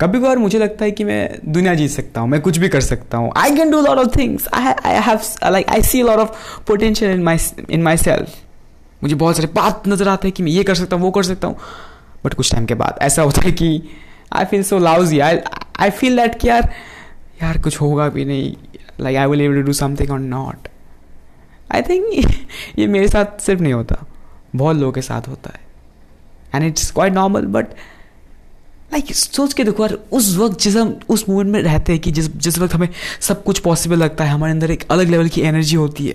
कभी कभार मुझे लगता है कि मैं दुनिया जीत सकता हूँ, मैं कुछ भी कर सकता हूँ। I can do lot of things I have like I see lot of potential in my in myself मुझे बहुत सारे बात नज़र आते हैं कि मैं ये कर सकता हूँ, वो कर सकता हूँ। बट कुछ टाइम के बाद ऐसा होता है कि I feel so lousy I I feel that कि यार यार कुछ होगा भी नहीं। Like I will able to do something और नॉट आई थिंक ये मेरे साथ सिर्फ़ नहीं होता। बहुत लोगों के साथ होता है। And it's quite normal but like like, सोच के देखो यार उस वक्त जिस हम उस मोमेंट में रहते हैं कि जिस जिस वक्त हमें सब कुछ पॉसिबल लगता है हमारे अंदर एक अलग लेवल की एनर्जी होती है।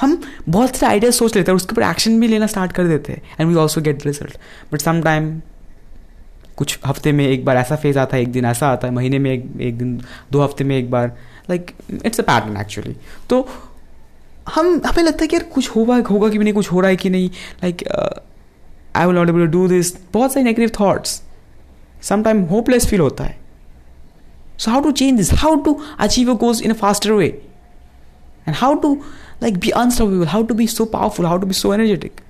हम बहुत सारे आइडियाज़ सोच लेते हैं उसके ऊपर एक्शन भी लेना स्टार्ट कर देते हैं and we also get result but some time कुछ हफ़्ते में एक बार ऐसा फ़ेज़ आता है एक दिन ऐसा आता है महीने में एक एक दिन दो हफ़्ते में एक बार। Like it's a pattern actually तो हम हमें लगता है कि यार कुछ होगा होगा कि नहीं कुछ हो रहा है कि नहीं। Like I will not able to do this बहुत सारे negative thoughts sometime hopeless feel होता है। So how to change this how to achieve a goals in a faster way and how to like be unstoppable how to be so powerful how to be so energetic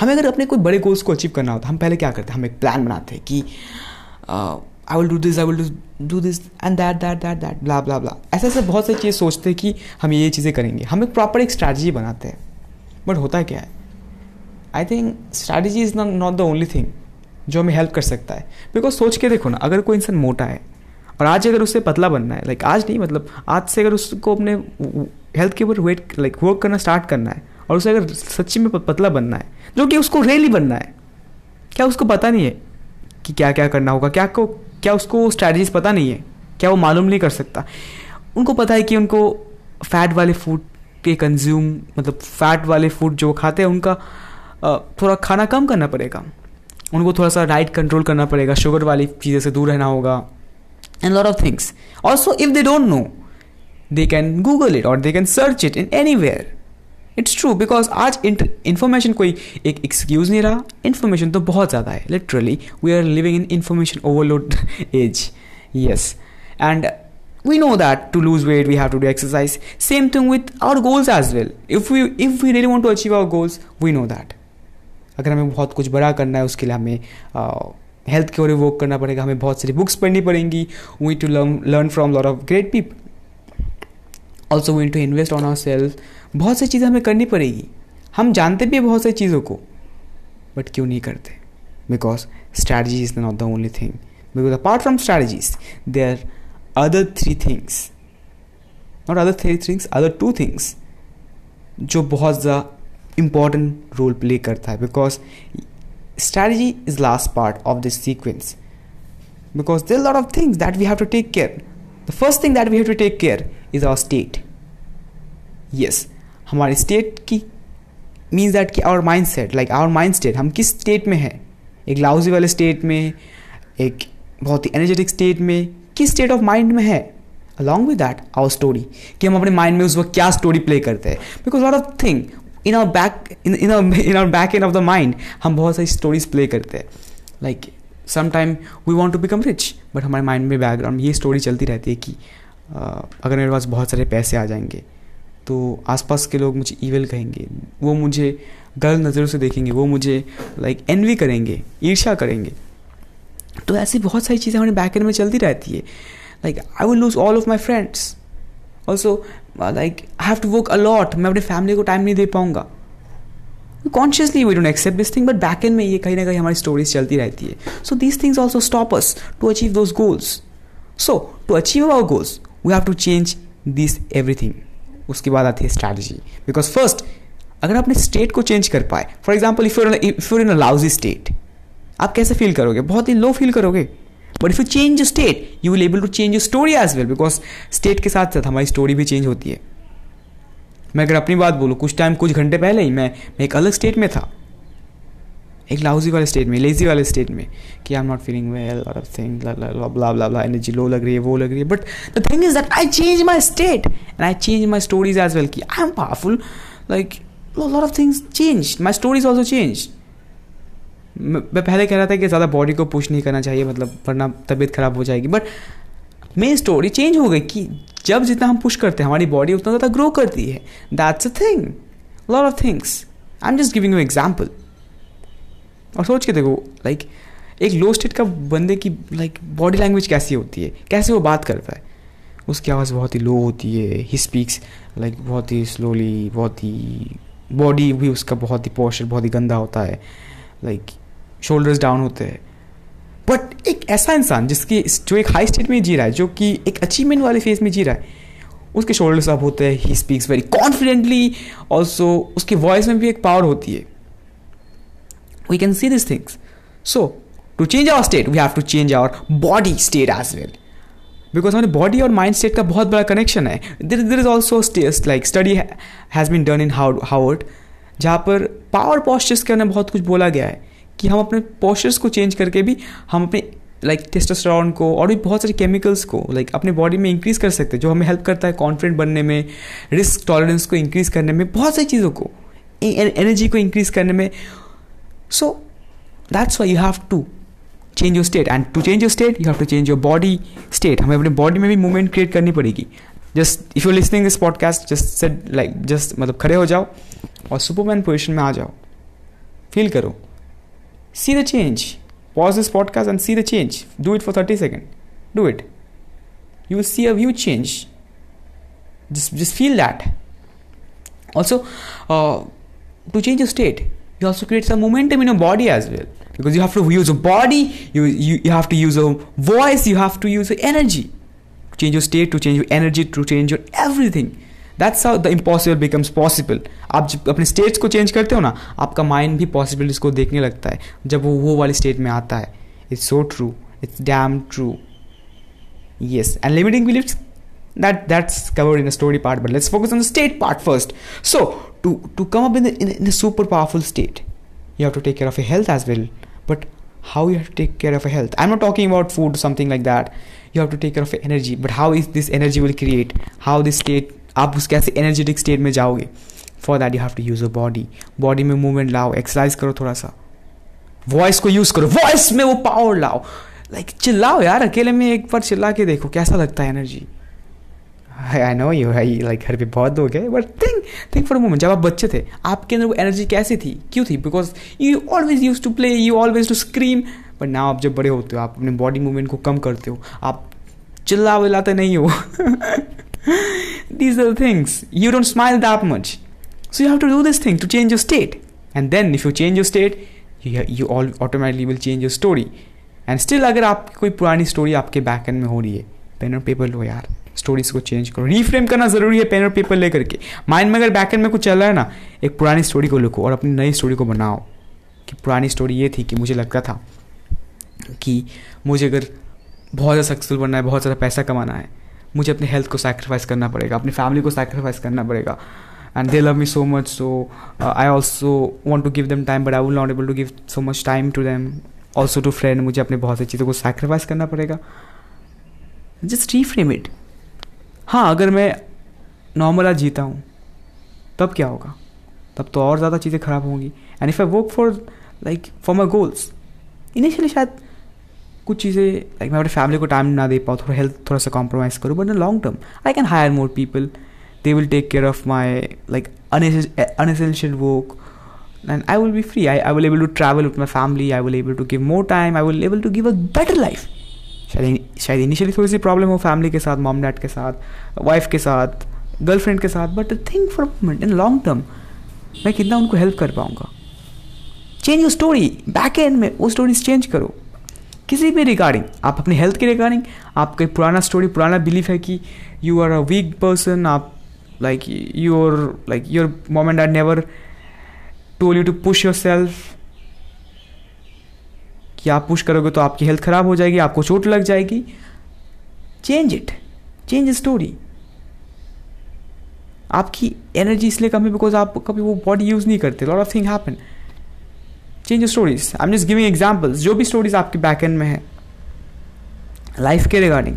हमें अगर अपने कोई बड़े goals को achieve करना होता है हम पहले क्या करते हैं? हम एक प्लान बनाते हैं कि I will do this I will do this and that that that that blah blah blah ऐसे ऐसे बहुत सारी चीज़ सोचते हैं कि हम ये चीज़ें करेंगे। हम एक प्रॉपर एक स्ट्रैटेजी बनाते हैं। बट होता क्या है? I think strategy is not the only thing जो हमें हेल्प कर सकता है। बिकॉज़ सोच के देखो ना, अगर कोई इंसान मोटा है, और आज अगर उससे पतला बनना है लाइक आज नहीं मतलब आज से अगर उसको अपने हेल्थ के ऊपर वेट लाइक वर्क करना स्टार्ट करना है, और उसे अगर सच्ची में पतला बनना है, जो कि उसको रेली बनना है, क्या उसको पता नहीं है कि क्या क्या करना होगा, क्या को, क्या उसको स्ट्रैटेजीज पता नहीं है, क्या वो मालूम नहीं कर सकता। उनको पता है कि उनको फैट वाले फ़ूड के कंज्यूम मतलब फैट वाले फ़ूड जो खाते हैं, उनका थोड़ा खाना कम करना पड़ेगा। उनको थोड़ा सा डाइट कंट्रोल करना पड़ेगा शुगर वाली चीज़ें से दूर रहना होगा and lot of things also if they don't know they can Google it और they can search it in anywhere it's true because आज इन्फॉर्मेशन कोई एक एक्सक्यूज नहीं रहा इन्फॉर्मेशन तो बहुत ज़्यादा है literally we are living in information overload age yes and we know that to lose weight, we have to do exercise. Same thing with our goals as well. If we if we really want to achieve our goals, we know that. अगर हमें बहुत कुछ बड़ा करना है, उसके लिए हमें हेल्थ के ओर वर्क करना पड़ेगा, हमें बहुत सारी बुक्स पढ़नी पड़ेंगी we to learn learn from lot of great people also we to invest on our self बहुत सी चीज़ें हमें करनी पड़ेगी। हम जानते भी हैं बहुत सारी चीज़ों को बट क्यों नहीं करते? Because strategy is not the only thing because apart from strategies there are other three things not other three things other two things जो बहुत ज़्यादा इंपॉर्टेंट रोल प्ले करता है because strategy is last part of this sequence because a lot of things that we have to take care. The first thing that we have to take care is our state. Yes, हमारी state की means that कि our mindset like our mind state हम किस state में हैं? एक lousy वाले state में एक बहुत ही एनर्जेटिक स्टेट में किस स्टेट ऑफ़ माइंड में है? Along with that our story कि हम अपने माइंड में उस वक्त क्या स्टोरी प्ले करते हैं? Because lot of thing in our back in in our back end of the mind हम बहुत सारी स्टोरीज प्ले करते हैं। Like like, sometime we want to become rich but हमारे माइंड में बैकग्राउंड ये स्टोरी चलती रहती है कि अगर मेरे पास बहुत सारे पैसे आ जाएँगे तो आसपास के लोग मुझे ईवेल कहेंगे वो मुझे गलत नज़रों से देखेंगे वो मुझे लाइक like, एनवी करेंगे ईर्ष्या करेंगे। तो ऐसी बहुत सारी चीज़ें हमारे बैक एंड में चलती रहती है। Like I will lose all of my friends also like I have to work a lot मैं अपने फैमिली को टाइम नहीं दे पाऊँगा। Consciously we don't accept this thing but back end में ये कहीं ना कहीं हमारी स्टोरीज चलती रहती है। So these things also stop us to achieve those goals so to achieve our goals we have to change this everything उसके बाद आती है स्ट्रैटेजी बिकॉज़ फ़र्स्ट अगर अपने स्टेट को चेंज कर पाए for example if you're if you're in a lousy state आप कैसे फील करोगे? बहुत ही लो फील करोगे। But if you change your state you will able to change your story as well because state के साथ साथ हमारी स्टोरी भी चेंज होती है। मैं अगर अपनी बात बोलूँ, कुछ टाइम कुछ घंटे पहले ही मैं मैं एक अलग स्टेट में था। एक लाउजी वाले स्टेट में, लेजी वाले स्टेट में, कि I am not feeling well of thing energy low लग रही है, वो लग रही है। But the thing is that I change my state and I change my stories as well कि I am powerful like lot of things change my stories also change मैं पहले कह रहा था कि ज़्यादा बॉडी को पुश नहीं करना चाहिए मतलब वरना तबीयत खराब हो जाएगी। बट मेन स्टोरी चेंज हो गई कि जब जितना हम पुश करते हैं, हमारी बॉडी उतना ज़्यादा ग्रो करती है। That's a thing lot of things I am just giving you example और सोच के देखो लाइक एक लो स्टेट का बंदे की लाइक बॉडी लैंग्वेज कैसी होती है? कैसे वो बात करता है उसकी आवाज़ बहुत ही लो होती है। ही स्पीक्स लाइक बहुत ही स्लोली बहुत ही बॉडी भी उसका बहुत ही पोस्चर बहुत ही गंदा होता है। लाइक शोल्डर्स डाउन होते हैं। बट एक ऐसा इंसान जिसकी जो एक हाई स्टेट में जी रहा है, जो कि एक अचीवमेंट वाले फ़ेज़ में जी रहा है, उसके शोल्डर्स अप होते हैं he speaks very confidently also उसकी वॉइस में भी एक पावर होती है। We can see this things so to change our state we have to change our body state as well because हमारे बॉडी और माइंड स्टेट का बहुत बड़ा कनेक्शन है। There there is also like study has been done in how Harvard जहाँ पर power postures के अंदर बहुत कुछ बोला गया है। कि हम अपने पोस्चर्स को चेंज करके भी हम अपने लाइक टेस्टोस्टेरोन को और भी बहुत सारे केमिकल्स को लाइक like, अपने बॉडी में इंक्रीज कर सकते हैं जो हमें हेल्प करता है कॉन्फिडेंट बनने में रिस्क टॉलरेंस को इंक्रीज करने में बहुत सारी चीज़ों को एनर्जी को इंक्रीज करने में। So that's why you have to change your state and to change your state you have to change your body state हमें अपने बॉडी में भी मूवमेंट क्रिएट करनी पड़ेगी। Just if you listening this podcast just set like just मतलब खड़े हो जाओ और सुपरमैन पोजिशन में आ जाओ। फील करो। see the change. Pause this podcast and see the change. Do it for 30 seconds. Do it. You will see a view change. Just just feel that. Also uh, to change your state you also create some momentum in your body as well. Because you have to use your body you, you, you have to use your voice you have to use your energy. To change your state to change your energy to change your everything. that's how the impossible becomes possible आप जब अपने states को change करते हो ना आपका mind भी possibilities को देखने लगता है जब वो वो वाली स्टेट में आता है it's so true it's damn true yes and limiting beliefs that that's covered in the story part but let's focus on the state part first so to to come up in, the, in, in a super powerful state you have to take care of your health as well but how you have to take care of your health i'm not talking about food or something like that you have to take care of your energy but how is this energy will create how this state आप उस कैसे energetic state में जाओगे। For that you have to use a body body में movement लाओ exercise करो थोड़ा सा वॉइस को यूज़ करो। वॉइस में वो पावर लाओ। लाइक like, चिल्लाओ यार अकेले में एक बार चिल्ला के देखो कैसा लगता है एनर्जी आई नो यू है लाइक घर पे बहुत लोग है but think think for moment जब आप बच्चे थे आपके अंदर वो एनर्जी कैसी थी? क्यों थी? Because you always use to play you always to scream but now आप जब बड़े होते हो आप अपने बॉडी मूवमेंट को कम करते हो आप चिल्ला विलाते नहीं हो। These are the things. You don't smile that much. So you have to do this thing to change your state. And then if you change your state, you, you all automatically will change your story. And still अगर आपकी कोई पुरानी story आपके back end में हो रही है pen और पेपर लो यार स्टोरीज को चेंज करो रीफ्रेम करना ज़रूरी है पेन और पेपर लेकर के माइंड में अगर बैक एंड में कुछ चल रहा है ना एक पुरानी स्टोरी को लिखो और अपनी नई स्टोरी को बनाओ कि पुरानी स्टोरी ये थी कि मुझे लगता था कि मुझे अगर बहुत ज़्यादा सक्सेसफुल बनना है बहुत ज़्यादा पैसा कमाना है मुझे अपने हेल्थ को सेक्रीफाइस करना पड़ेगा, अपनी फैमिली को सेक्रीफाइस करना पड़ेगा। And they love me so much so I also want to give them time but I will not able to give so much time to them also to friend मुझे अपने बहुत सी चीज़ों को sacrifice करना पड़ेगा। Just reframe it हाँ अगर मैं नॉर्मल आज जीता हूँ, तब क्या होगा? तब तो और ज़्यादा चीज़ें ख़राब होंगी। And if I work for like for my goals initially शायद कुछ चीज़ें लाइक मैं अपने फैमिली को टाइम ना दे पाऊँ थोड़ा हेल्थ थोड़ा सा कॉम्प्रोमाइज़ करूँ but in long term I can hire more people they will take care of my like unessential work and I will be free. I, I will able to travel with my family. I will able to give more time. I will able to give a better life. शायद शायद initially थोड़ी सी problem हो family के साथ mom dad के साथ wife के साथ गर्लफ्रेंड के साथ but think for moment in long term मैं कितना उनको हेल्प कर पाऊँगा change your story back end में वो स्टोरीज चेंज करो किसी भी रिगार्डिंग आप अपनी हेल्थ के रिगार्डिंग आपका पुराना स्टोरी पुराना बिलीफ है कि you are a weak person आप like your like your mom and dad never told you to push yourself कि आप पुश करोगे तो आपकी हेल्थ खराब हो जाएगी, आपको चोट लग जाएगी। चेंज इट चेंज स्टोरी आपकी एनर्जी इसलिए कम है बिकॉज़ आप कभी वो बॉडी यूज़ नहीं करते। Lot of thing happen change stories I am just giving examples जो भी स्टोरीज आपके बैक एंड में है लाइफ के रिगार्डिंग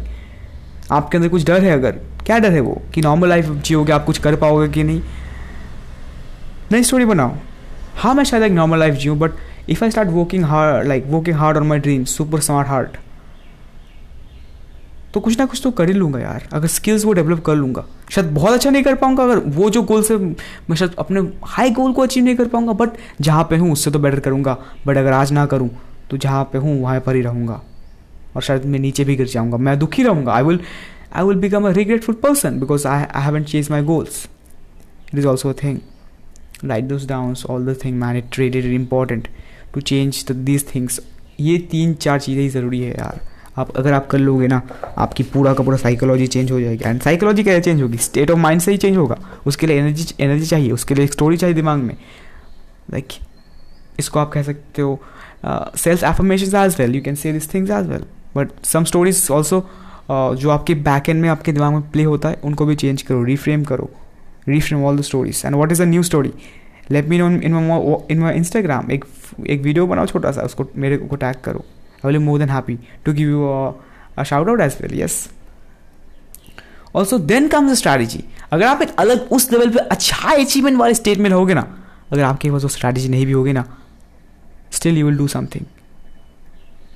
आपके अंदर कुछ डर है अगर? क्या डर है वो? कि नॉर्मल लाइफ जियोगे आप कुछ कर पाओगे कि नहीं? नई स्टोरी बनाओ। हाँ मैं शायद एक normal life जीऊँ but if I start working hard like working hard on my dream super smart hard तो कुछ ना कुछ तो कर ही लूँगा यार। अगर स्किल्स वो डेवलप कर लूँगा। शायद बहुत अच्छा नहीं कर पाऊँगा अगर वो जो गोल से मैं शायद अपने हाई गोल को अचीव नहीं कर पाऊँगा बट जहाँ पे हूँ उससे तो बेटर करूँगा। बट अगर आज ना करूँ तो जहाँ पे हूँ वहाँ पर ही रहूँगा। और शायद मैं नीचे भी गिर जाऊँगा। मैं दुखी रहूँगा। I will I will become a regretful person because I I haven't chase my goals it is also a thing write those down all the thing man it trade it important to change these things ये तीन, चार चीज़ें ही ज़रूरी है यार। आप अगर आप कर लोगे ना आपकी पूरा का पूरा साइकोलॉजी चेंज हो जाएगी। एंड साइकोलॉजी कैसे चेंज होगी? स्टेट ऑफ़ माइंड से ही चेंज होगा। उसके लिए एनर्जी एनर्जी चाहिए। उसके लिए एक स्टोरी चाहिए दिमाग में। लाइक like, इसको आप कह सकते हो self affirmation as well you can say this things as well but some stories also जो आपके बैक एंड में आपके दिमाग में प्ले होता है उनको भी चेंज करो रीफ्रेम करो। Reframe all the stories and what is a new story let me know in in my Instagram एक एक वीडियो बनाओ छोटा सा उसको मेरे को टैग करो। I will more than happy to give you a shout out as well yes also then comes strategy अगर आप एक अलग उस लेवल पे अच्छा अचीवमेंट वाले स्टेट में रहोगे ना अगर आपके पास वो स्ट्रैटेजी नहीं भी होगी ना still you will do something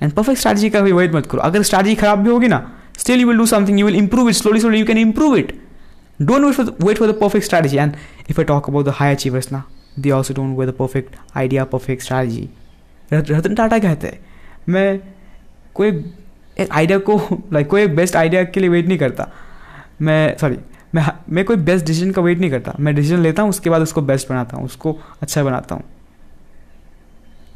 and perfect strategy का भी वेट मत करो. अगर स्ट्रैटेजी खराब भी होगी ना still you will do something you will it slowly slowly you can improve it. Don't wait for the, wait for the perfect strategy. And if i talk about the high achievers now they also don't wait the perfect idea perfect strategy. Ratan Tata कहते हैं। मैं कोई एक idea को like कोई best idea के लिए wait नहीं करता। मैं सॉरी मैं मैं कोई बेस्ट डिसीज़न का वेट नहीं करता। मैं डिसीज़न लेता हूँ उसके बाद उसको बेस्ट बनाता हूँ उसको अच्छा बनाता हूँ।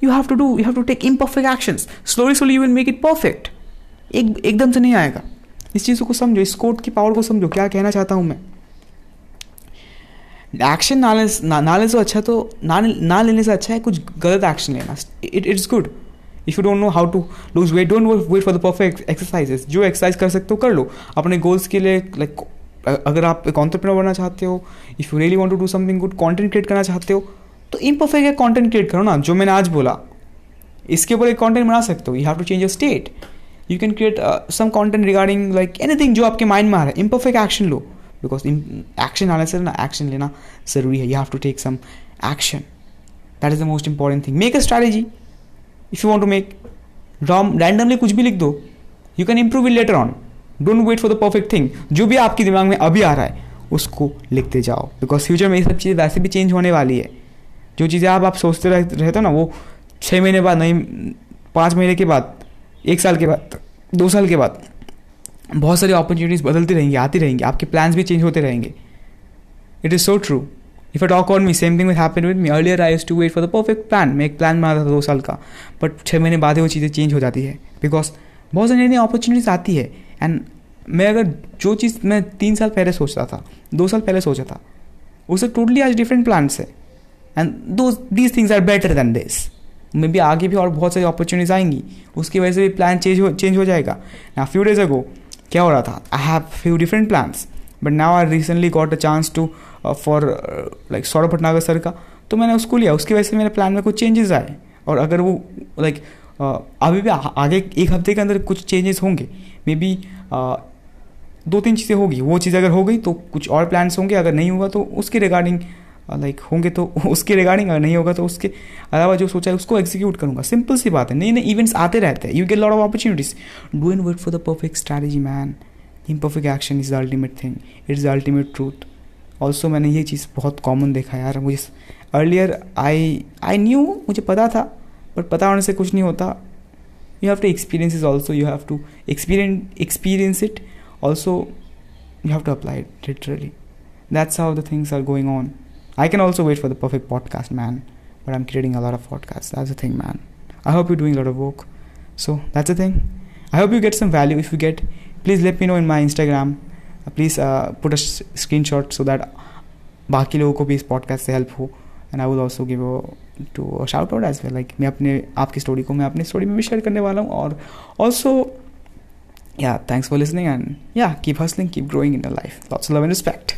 You have to do you have to take imperfect action slowly slowly you will make it perfect एक एकदम से नहीं आएगा। इस चीज़ को समझो इस कोट की पावर को समझो क्या कहना चाहता हूँ मैं? एक्शन ना ना, ना ले तो अच्छा तो ना ना लेने से अच्छा है कुछ गलत एक्शन लेना। It it's good if you don't know how to lose weight don't wait for the perfect exercises जो एक्सरसाइज कर सकते हो, कर लो। अपने गोल्स के लिए लाइक अगर आप एक ऑन्टरप्रेनर बनना चाहते हो if you really want to do something good content create करना चाहते हो तो इम्परफेक्ट एक कंटेंट क्रिएट करो ना, जो मैंने आज बोला। इसके ऊपर एक कॉन्टेंट बना सकते हो। You have to change your state you can create some content regarding like anything जो आपके माइंड में आ रहा है। इम्परफेक्ट एक्शन लो। बिकॉज़ एक्शन आने से ना एक्शन लेना ज़रूरी है। You have to take some action that is the most important thing make a strategy if you want to make ROM randomly कुछ भी लिख दो you can improve it later on don't wait for the perfect thing जो भी आपके दिमाग में अभी आ रहा है, उसको लिखते जाओ. बिकॉज़ फ्यूचर में ये सब चीज़ें वैसे भी चेंज होने वाली है. जो चीज़ें आप आप सोचते रहते रहते हो ना, वो छः महीने बाद, नहीं, पाँच महीने के बाद, एक साल के बाद, दो साल के बाद, बहुत सारी अपॉर्चुनिटीज़ बदलती रहेंगी, आती रहेंगी, आपके प्लान्स भी चेंज होते रहेंगे. It is so true if a talk on me same thing with happen with me earlier I to wait for the perfect plan मैं एक प्लान बना था दो साल का। बट छः महीने बाद ही वो चीज़ें चेंज हो जाती है। बिकॉज़ बहुत सारी नई अपॉर्चुनिटीज़ आती है। एंड मैं अगर जो चीज़ मैं तीन साल पहले सोचता था, दो साल पहले सोचा था, उससे टोटली आज डिफरेंट प्लान्स है। And though these things are better than this maybe आगे भी और बहुत सारी अपॉर्चुनिटीज़ आएँगी। उसकी वजह से भी प्लान चेंज हो चेंज हो जाएगा। ना फ्यू डेज़ अगो क्या हो रहा था? I have few different plans but now I recently got a chance to for like Saurabh Bhatnagar sir का तो मैंने उसको लिया। उसकी वजह से मेरे प्लान में कुछ चेंजेस आए। और अगर वो लाइक like, uh, अभी भी आगे एक हफ़्ते के अंदर कुछ चेंजेस होंगे मे बी uh, दो तीन चीज़ें होगी। वो चीज़ अगर हो गई तो कुछ और प्लान्स होंगे। अगर नहीं होगा तो उसके रिगार्डिंग लाइक होंगे तो उसके रिगार्डिंग अगर नहीं होगा तो उसके अलावा जो सोचा है उसको एग्जीक्यूट करूँगा। सिंपल सी बात है। नए नए इवेंट्स आते रहते हैं। You get lot of opportunities doing work for the perfect strategy man imperfect action is the ultimate thing it is the ultimate truth also मैंने ये चीज़ बहुत कॉमन देखा यार, मुझे अर्लियर आई आई न्यू मुझे पता था बट पता होने से कुछ नहीं होता। You have to experience is also you have to experience experience it also you have to apply literally that's how the things are going on I can also wait for the perfect podcast man but I am creating a lot of podcast that's a thing man I hope you doing lot of work so that's a thing I hope you get some value if you get please let me know in my Instagram Uh, put a screen shot so that बाकी लोगों को भी इस podcast से help हो. And I will also give to shout out as well like मैं अपने आपकी स्टोरी को मैं अपनी स्टोरी में भी शेयर करने वाला हूँ. और also yeah thanks for listening and yeah keep hustling keep growing in life lots love and respect